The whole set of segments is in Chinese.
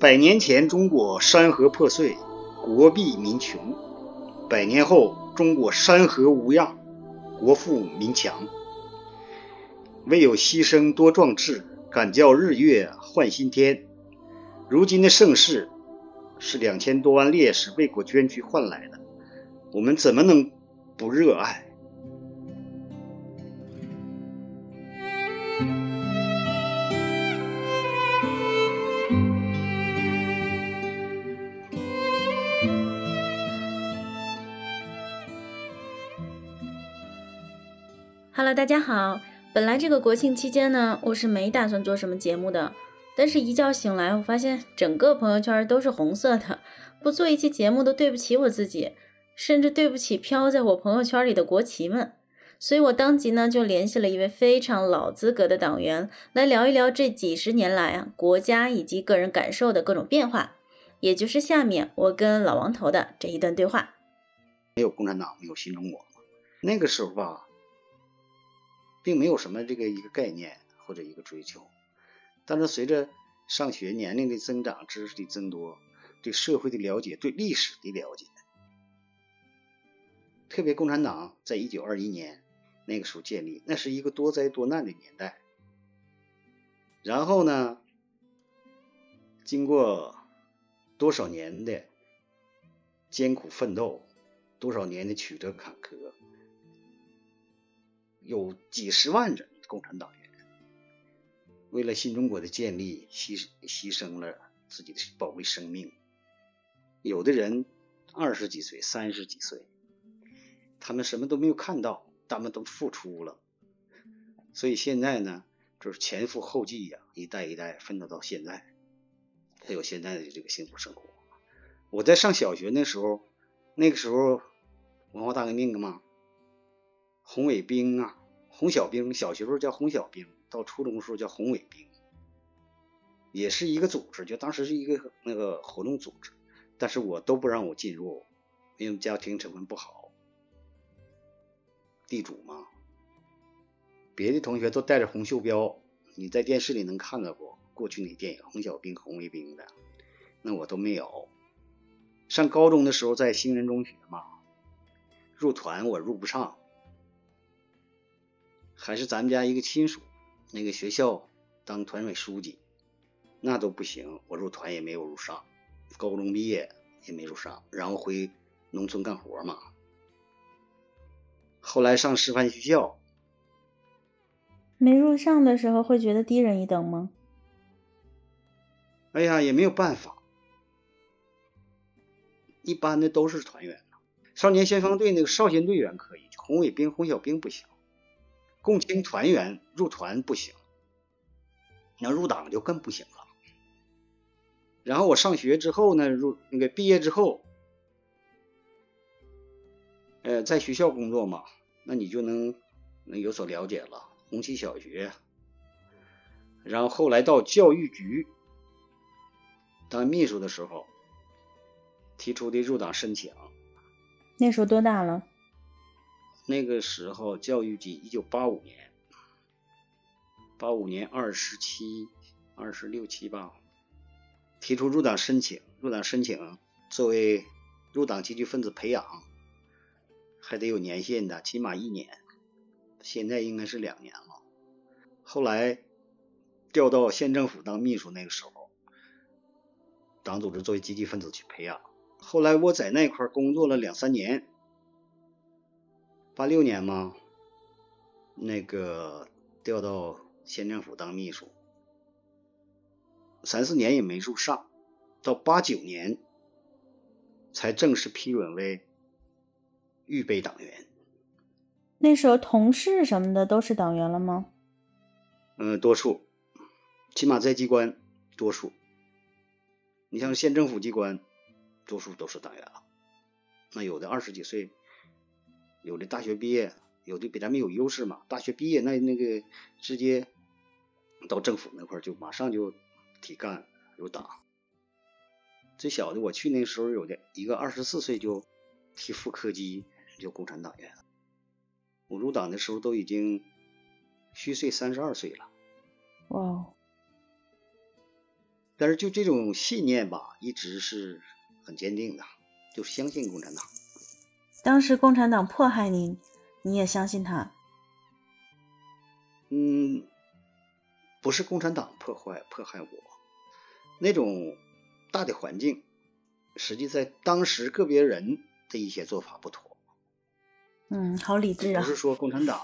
百年前，中国山河破碎，国弊民穷；百年后，中国山河无恙，国富民强。唯有牺牲多壮志，敢叫日月换新天。如今的盛世，是两千多万烈士为国捐躯换来的，我们怎么能不热爱？Hello，大家好。本来这个国庆期间呢，我是没打算做什么节目的。但是，一觉醒来，我发现整个朋友圈都是红色的。不做一期节目都对不起我自己，甚至对不起飘在我朋友圈里的国旗们。所以我当即呢，就联系了一位非常老资格的党员，来聊一聊这几十年来啊，国家以及个人感受的各种变化。也就是下面我跟老王头的这一段对话。没有共产党，没有新中国那个时候吧。并没有什么这个一个概念或者一个追求，但是随着上学年龄的增长，知识的增多，对社会的了解，对历史的了解，特别共产党在一九二一年那个时候建立，那是一个多灾多难的年代。然后呢，经过多少年的艰苦奋斗，多少年的曲折坎坷。有几十万人共产党员，为了新中国的建立，牺牺牲了自己的宝贵生命。有的人二十几岁、三十几岁，他们什么都没有看到，他们都付出了。所以现在呢，就是前赴后继呀，一代一代奋斗到现在，才有现在的这个幸福生活。我在上小学那时候，那个时候文化大革命嘛。红卫兵啊，红小兵，小学时候叫红小兵，到初中时候叫红卫兵，也是一个组织，就当时是一个那个活动组织，但是我都不让我进入，因为家庭成分不好，地主嘛，别的同学都带着红袖标，你在电视里能看到过过去那电影红小兵、红卫兵的，那我都没有。上高中的时候在兴仁中学嘛，入团我入不上。还是咱们家一个亲属，那个学校当团委书记，那都不行，我入团也没有入上，高中毕业也没入上，然后回农村干活嘛。后来上师范学校，没入上的时候会觉得低人一等吗？哎呀，也没有办法，一般的都是团员少年先锋队那个少先队员可以，红卫兵、红小兵不行。共青团员入团不行，要入党就更不行了。然后我上学之后呢，入那个毕业之后，呃，在学校工作嘛，那你就能能有所了解了。红旗小学，然后后来到教育局当秘书的时候，提出的入党申请。那时候多大了？那个时候，教育局一九八五年，八五年二十七、二十六七吧，提出入党申请。入党申请作为入党积极分子培养，还得有年限的，起码一年。现在应该是两年了。后来调到县政府当秘书，那个时候，党组织作为积极分子去培养。后来我在那块工作了两三年。八六年嘛，那个调到县政府当秘书，三四年也没入上，到八九年才正式批准为预备党员。那时候同事什么的都是党员了吗？嗯，多数，起码在机关多数。你像县政府机关，多数都是党员了。那有的二十几岁。有的大学毕业，有的比咱们有优势嘛。大学毕业那那个直接到政府那块就马上就提干入党。最小的我去那时候有的一个二十四岁就提副科级就共产党员。我入党的时候都已经虚岁三十二岁了。哇！但是就这种信念吧，一直是很坚定的，就相信共产党。当时共产党迫害您，你也相信他？嗯，不是共产党破坏迫害我，那种大的环境，实际在当时个别人的一些做法不妥。嗯，好理智啊！不是说共产党，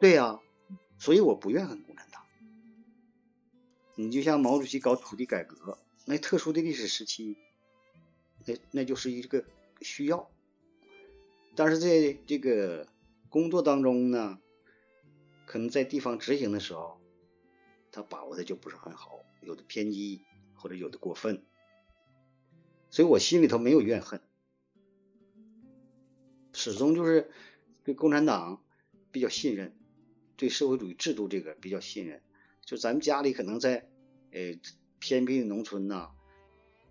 对呀，所以我不怨恨共产党。你就像毛主席搞土地改革，那特殊的历史时期，那那就是一个需要。但是在这个工作当中呢，可能在地方执行的时候，他把握的就不是很好，有的偏激或者有的过分，所以我心里头没有怨恨，始终就是对共产党比较信任，对社会主义制度这个比较信任。就咱们家里可能在呃偏僻的农村呐，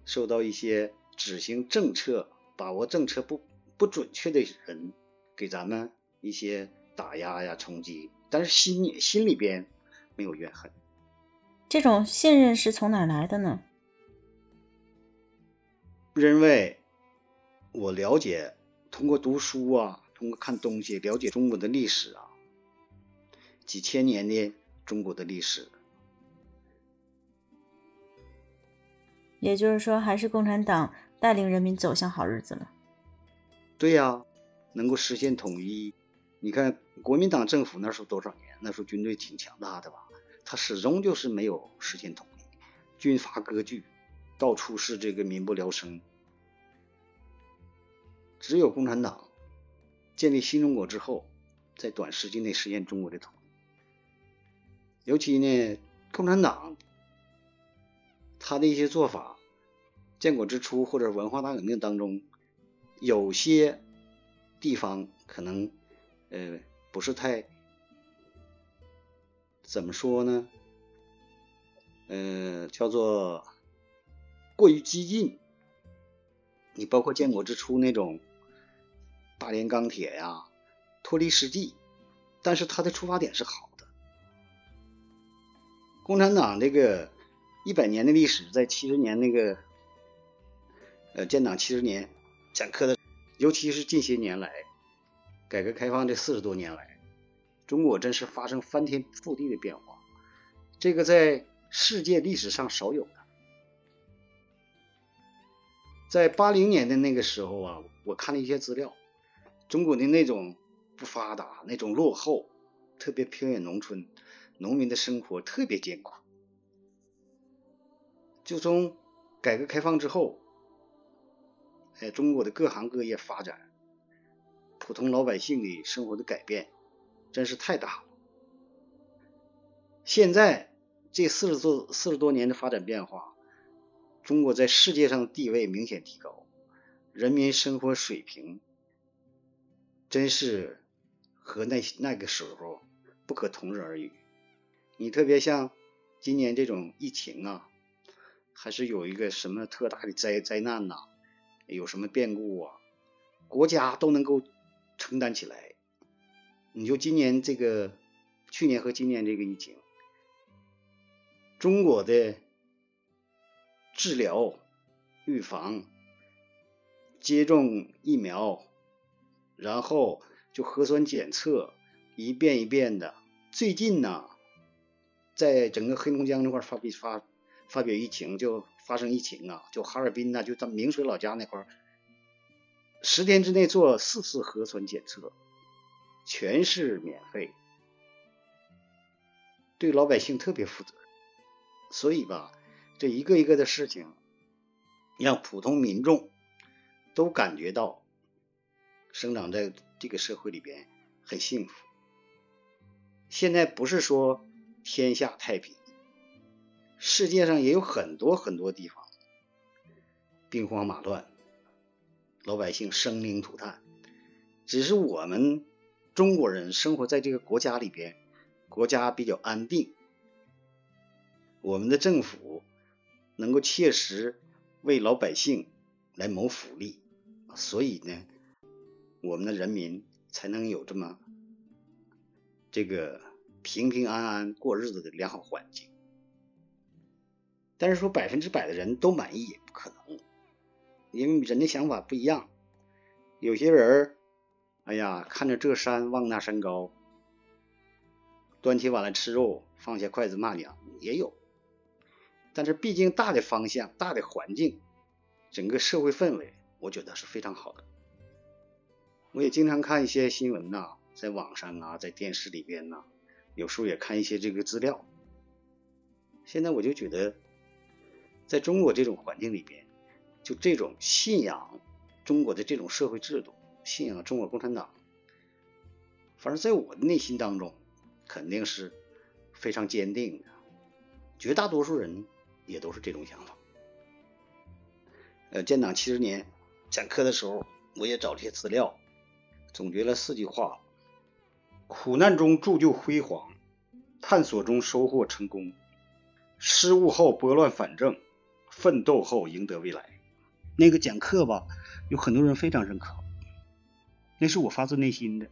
受到一些执行政策、把握政策不不准确的人给咱们一些打压呀、冲击，但是心里心里边没有怨恨。这种信任是从哪来的呢？因为我了解，通过读书啊，通过看东西，了解中国的历史啊，几千年的。中国的历史，也就是说，还是共产党带领人民走向好日子了。对呀，能够实现统一。你看，国民党政府那时候多少年？那时候军队挺强大的吧？他始终就是没有实现统一，军阀割据，到处是这个民不聊生。只有共产党建立新中国之后，在短时间内实现中国的统一。尤其呢，共产党他的一些做法，建国之初或者文化大革命当中，有些地方可能呃不是太怎么说呢？呃，叫做过于激进。你包括建国之初那种大连钢铁呀，脱离实际，但是他的出发点是好的。共产党这个一百年的历史，在七十年那个呃建党七十年讲课的，尤其是近些年来，改革开放这四十多年来，中国真是发生翻天覆地的变化，这个在世界历史上少有的。在八零年的那个时候啊，我看了一些资料，中国的那种不发达、那种落后，特别偏远农村。农民的生活特别艰苦，就从改革开放之后，哎，中国的各行各业发展，普通老百姓的生活的改变，真是太大了。现在这四十多四十多年的发展变化，中国在世界上地位明显提高，人民生活水平真是和那那个时候不可同日而语。你特别像今年这种疫情啊，还是有一个什么特大的灾灾难呐？有什么变故啊？国家都能够承担起来。你就今年这个，去年和今年这个疫情，中国的治疗、预防、接种疫苗，然后就核酸检测，一遍一遍的。最近呢？在整个黑龙江那块发发发表疫情，就发生疫情啊，就哈尔滨呐，就咱明水老家那块儿，十天之内做四次核酸检测，全是免费，对老百姓特别负责。所以吧，这一个一个的事情，让普通民众都感觉到生长在这个社会里边很幸福。现在不是说。天下太平，世界上也有很多很多地方兵荒马乱，老百姓生灵涂炭。只是我们中国人生活在这个国家里边，国家比较安定，我们的政府能够切实为老百姓来谋福利，所以呢，我们的人民才能有这么这个。平平安安过日子的良好环境。但是说百分之百的人都满意也不可能，因为人的想法不一样。有些人哎呀，看着这山望那山高，端起碗来吃肉，放下筷子骂娘也有。但是毕竟大的方向、大的环境、整个社会氛围，我觉得是非常好的。我也经常看一些新闻呐，在网上啊，在电视里边呐，有时候也看一些这个资料。现在我就觉得，在中国这种环境里边，就这种信仰中国的这种社会制度，信仰中国共产党，反正在我的内心当中，肯定是非常坚定的。绝大多数人也都是这种想法。呃，建党七十年讲课的时候，我也找这些资料。总结了四句话：苦难中铸就辉煌，探索中收获成功，失误后拨乱反正，奋斗后赢得未来。那个讲课吧，有很多人非常认可，那是我发自内心的。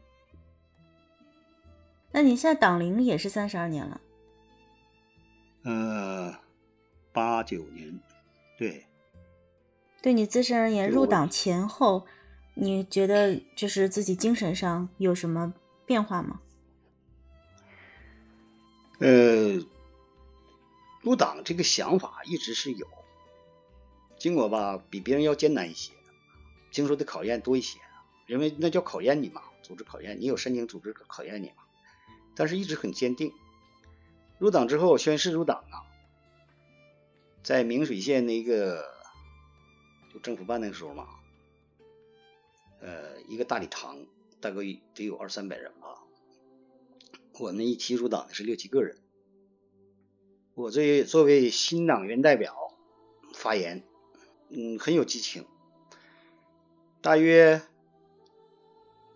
那你现在党龄也是三十二年了？呃，八九年，对。对你自身而言，入党前后。你觉得就是自己精神上有什么变化吗？呃，入党这个想法一直是有，经过吧比别人要艰难一些，经受的考验多一些，因为那叫考验你嘛，组织考验，你有申请组织考验你嘛，但是一直很坚定。入党之后宣誓入党啊，在明水县那个就政府办那个时候嘛。呃，一个大礼堂大概得有二三百人吧。我们一起入党的是六七个人。我这作为新党员代表发言，嗯，很有激情。大约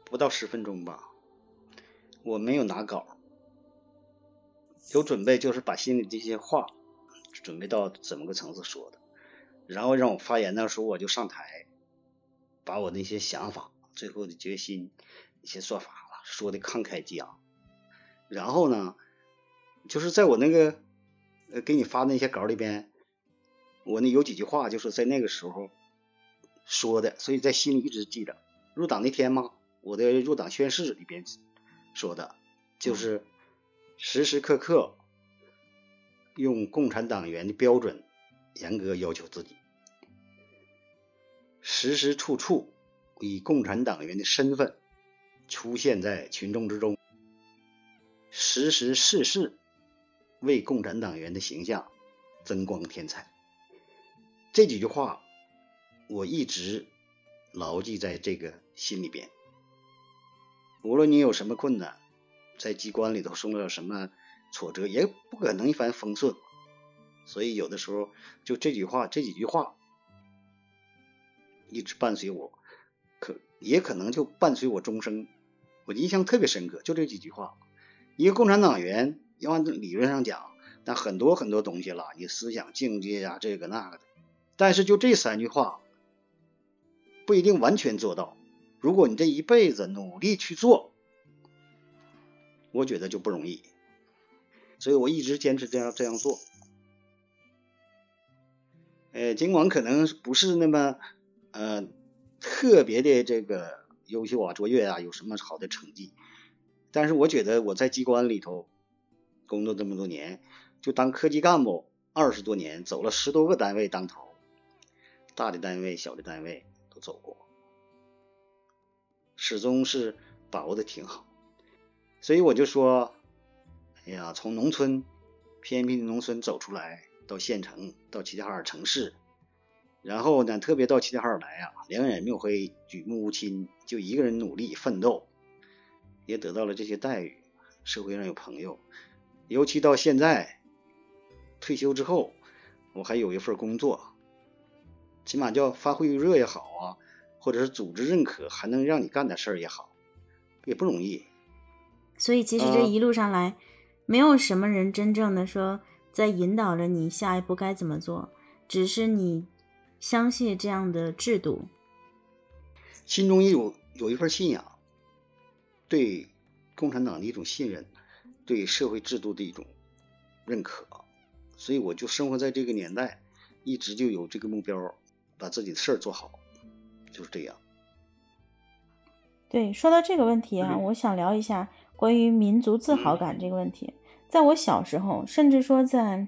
不到十分钟吧，我没有拿稿，有准备就是把心里这些话准备到怎么个层次说的，然后让我发言的时候我就上台。把我那些想法、最后的决心、一些做法说的慷慨激昂，然后呢，就是在我那个呃给你发那些稿里边，我呢有几句话就是在那个时候说的，所以在心里一直记着。入党那天嘛，我的入党宣誓里边说的，就是时时刻刻用共产党员的标准严格要求自己。时时处处以共产党员的身份出现在群众之中，时时事事为共产党员的形象增光添彩。这几句话我一直牢记在这个心里边。无论你有什么困难，在机关里头受到什么挫折，也不可能一帆风顺。所以有的时候，就这句话，这几句话。一直伴随我，可也可能就伴随我终生。我印象特别深刻，就这几句话。一个共产党员要按理论上讲，那很多很多东西了，你思想境界呀，这个那个的。但是就这三句话，不一定完全做到。如果你这一辈子努力去做，我觉得就不容易。所以我一直坚持这样这样做。呃，尽管可能不是那么。呃，特别的这个优秀啊，卓越啊，有什么好的成绩？但是我觉得我在机关里头工作这么多年，就当科级干部二十多年，走了十多个单位当头，大的单位、小的单位都走过，始终是把握的挺好。所以我就说，哎呀，从农村偏僻的农村走出来，到县城，到齐齐哈尔城市。然后呢，特别到齐齐哈尔来啊，两眼没有黑，举目无亲，就一个人努力奋斗，也得到了这些待遇，社会上有朋友。尤其到现在退休之后，我还有一份工作，起码叫发挥余热也好啊，或者是组织认可，还能让你干点事儿也好，也不容易。所以其实这一路上来，没有什么人真正的说在引导着你下一步该怎么做，只是你。相信这样的制度，心中也有有一份信仰，对共产党的一种信任，对社会制度的一种认可，所以我就生活在这个年代，一直就有这个目标，把自己的事儿做好，就是这样。对，说到这个问题啊，我想聊一下关于民族自豪感这个问题。在我小时候，甚至说在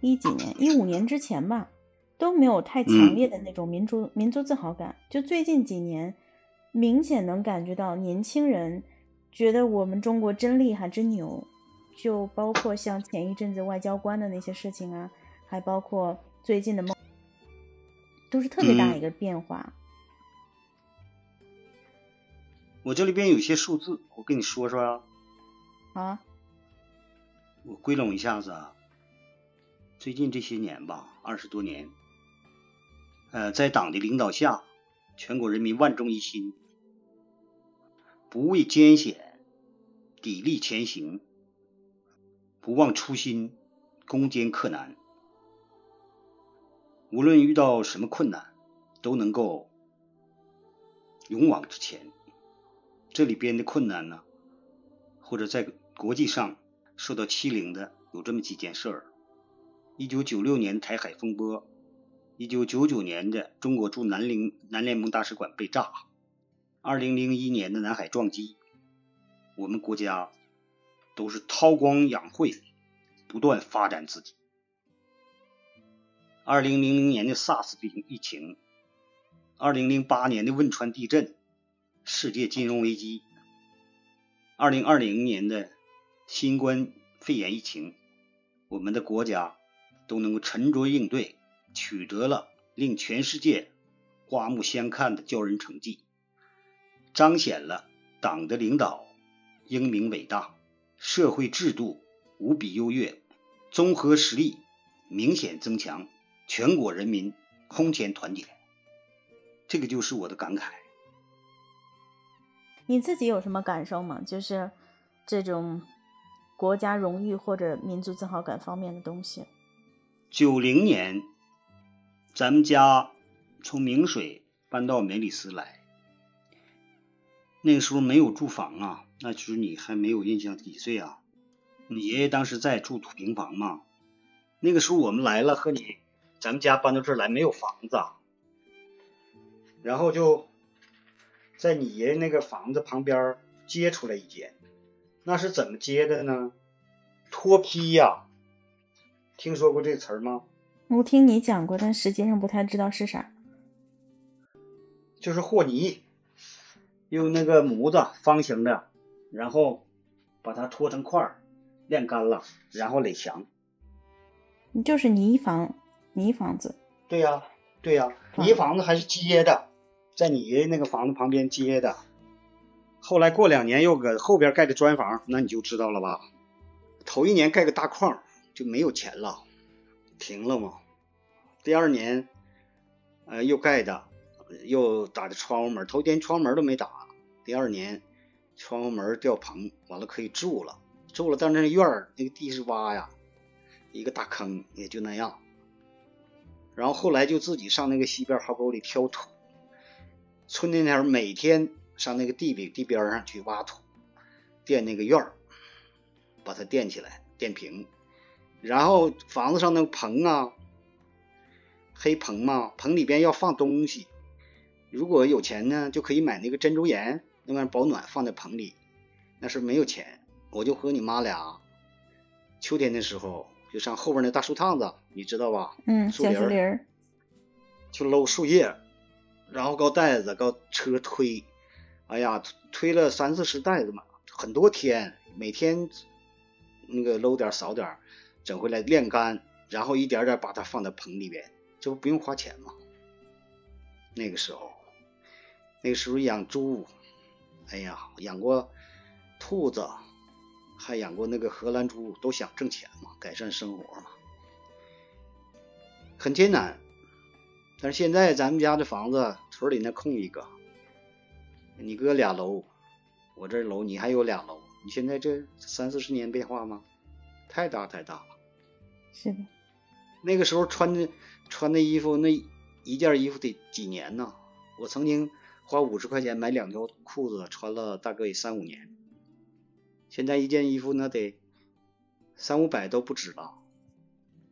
一几年、一五年之前吧，都没有太强烈的那种民族民族自豪感。就最近几年，明显能感觉到年轻人觉得我们中国真厉害、真牛。就包括像前一阵子外交官的那些事情啊，还包括最近的梦，都是特别大一个变化。我这里边有些数字，我跟你说说啊。啊。我归拢一下子啊，最近这些年吧，二十多年，呃，在党的领导下，全国人民万众一心，不畏艰险，砥砺前行，不忘初心，攻坚克难，无论遇到什么困难，都能够勇往直前。这里边的困难呢，或者在国际上。受到欺凌的有这么几件事儿：一九九六年台海风波，一九九九年的中国驻南联南联盟大使馆被炸，二零零一年的南海撞击，我们国家都是韬光养晦，不断发展自己。二零零零年的 SARS 病疫情，二零零八年的汶川地震，世界金融危机，二零二零年的。新冠肺炎疫情，我们的国家都能够沉着应对，取得了令全世界刮目相看的骄人成绩，彰显了党的领导英明伟大，社会制度无比优越，综合实力明显增强，全国人民空前团结。这个就是我的感慨。你自己有什么感受吗？就是这种。国家荣誉或者民族自豪感方面的东西。九零年，咱们家从明水搬到梅里斯来，那个时候没有住房啊，那就是你还没有印象几岁啊？你爷爷当时在住土平房嘛？那个时候我们来了，和你咱们家搬到这儿来没有房子，然后就在你爷爷那个房子旁边接出来一间。那是怎么接的呢？脱坯呀，听说过这词儿吗？我听你讲过，但实际上不太知道是啥。就是和泥，用那个模子方形的，然后把它搓成块儿，晾干了，然后垒墙。就是泥房，泥房子。对呀，对呀，泥房子还是接的，在你爷爷那个房子旁边接的。后来过两年又搁后边盖的砖房，那你就知道了吧？头一年盖个大框就没有钱了，停了嘛。第二年，呃，又盖的，又打的窗户门，头天窗户门都没打。第二年，窗户门吊棚，完了可以住了，住了。但那院儿那个地是挖呀，一个大坑，也就那样。然后后来就自己上那个西边壕沟里挑土，春天天每天。上那个地里地边上去挖土，垫那个院儿，把它垫起来，垫平。然后房子上那个棚啊，黑棚嘛，棚里边要放东西。如果有钱呢，就可以买那个珍珠岩，那玩意保暖，放在棚里。那是没有钱，我就和你妈俩，秋天的时候就上后边那大树趟子，你知道吧？嗯，小树林儿，去搂树叶，然后搞袋子，搞车推。哎呀，推了三四十袋子嘛，很多天，每天那个搂点扫点，整回来晾干，然后一点点把它放在棚里边，这不不用花钱吗？那个时候，那个时候养猪，哎呀，养过兔子，还养过那个荷兰猪，都想挣钱嘛，改善生活嘛，很艰难。但是现在咱们家的房子，村里那空一个。你哥俩楼，我这楼，你还有俩楼。你现在这三四十年变化吗？太大太大了。是的。那个时候穿的穿的衣服，那一件衣服得几年呢？我曾经花五十块钱买两条裤子，穿了大概三五年。现在一件衣服那得三五百都不止了。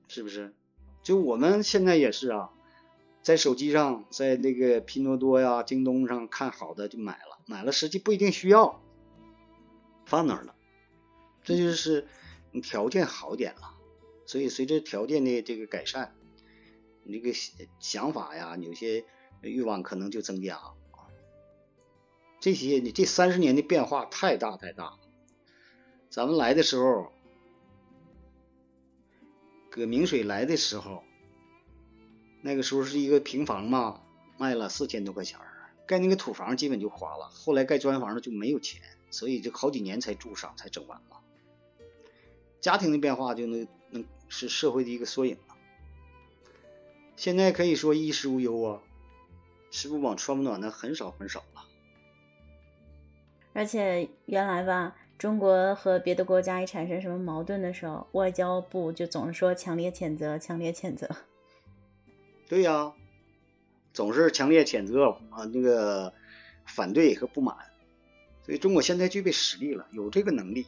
是不是？就我们现在也是啊，在手机上，在那个拼多多呀、京东上看好的就买了，买了实际不一定需要，放那儿了。这就是你条件好点了，所以随着条件的这个改善，你这个想法呀，有些欲望可能就增加。这些你这三十年的变化太大太大了。咱们来的时候。搁明水来的时候，那个时候是一个平房嘛，卖了四千多块钱盖那个土房基本就花了。后来盖砖房的就没有钱，所以就好几年才住上，才整完了。家庭的变化就能能是社会的一个缩影了。现在可以说衣食无忧啊，吃不饱穿不暖的很少很少了。而且原来吧。中国和别的国家一产生什么矛盾的时候，外交部就总是说强烈谴责，强烈谴责。对呀，总是强烈谴责啊，那个反对和不满。所以中国现在具备实力了，有这个能力。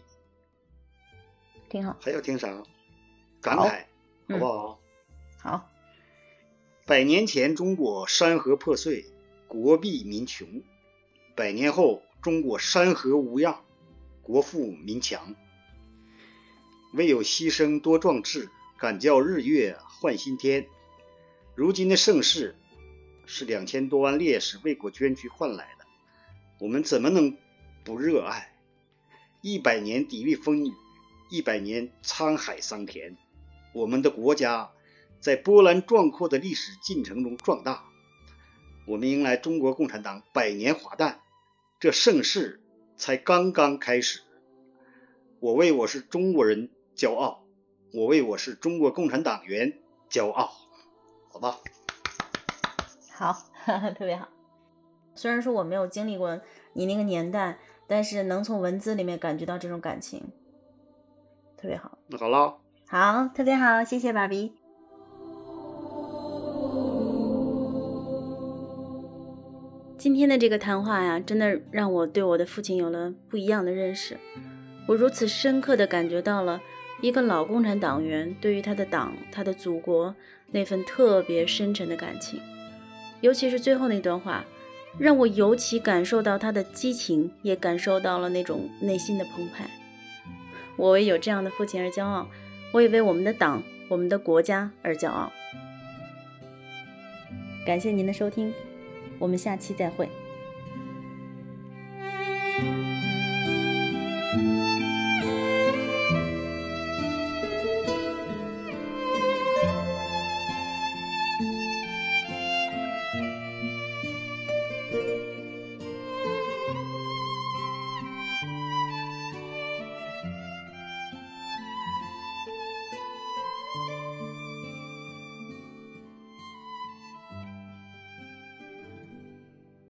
挺好。还要听啥？感慨，好不好？好。百年前，中国山河破碎，国弊民穷；百年后，中国山河无恙。国富民强，唯有牺牲多壮志，敢叫日月换新天。如今的盛世是两千多万烈士为国捐躯换来的，我们怎么能不热爱？一百年砥砺风雨，一百年沧海桑田，我们的国家在波澜壮阔的历史进程中壮大。我们迎来中国共产党百年华诞，这盛世。才刚刚开始，我为我是中国人骄傲，我为我是中国共产党员骄傲，好吧？好，特别好。虽然说我没有经历过你那个年代，但是能从文字里面感觉到这种感情，特别好。那好了，好，特别好，谢谢爸比。今天的这个谈话呀，真的让我对我的父亲有了不一样的认识。我如此深刻地感觉到了一个老共产党员对于他的党、他的祖国那份特别深沉的感情。尤其是最后那段话，让我尤其感受到他的激情，也感受到了那种内心的澎湃。我为有这样的父亲而骄傲，我也为我们的党、我们的国家而骄傲。感谢您的收听。我们下期再会。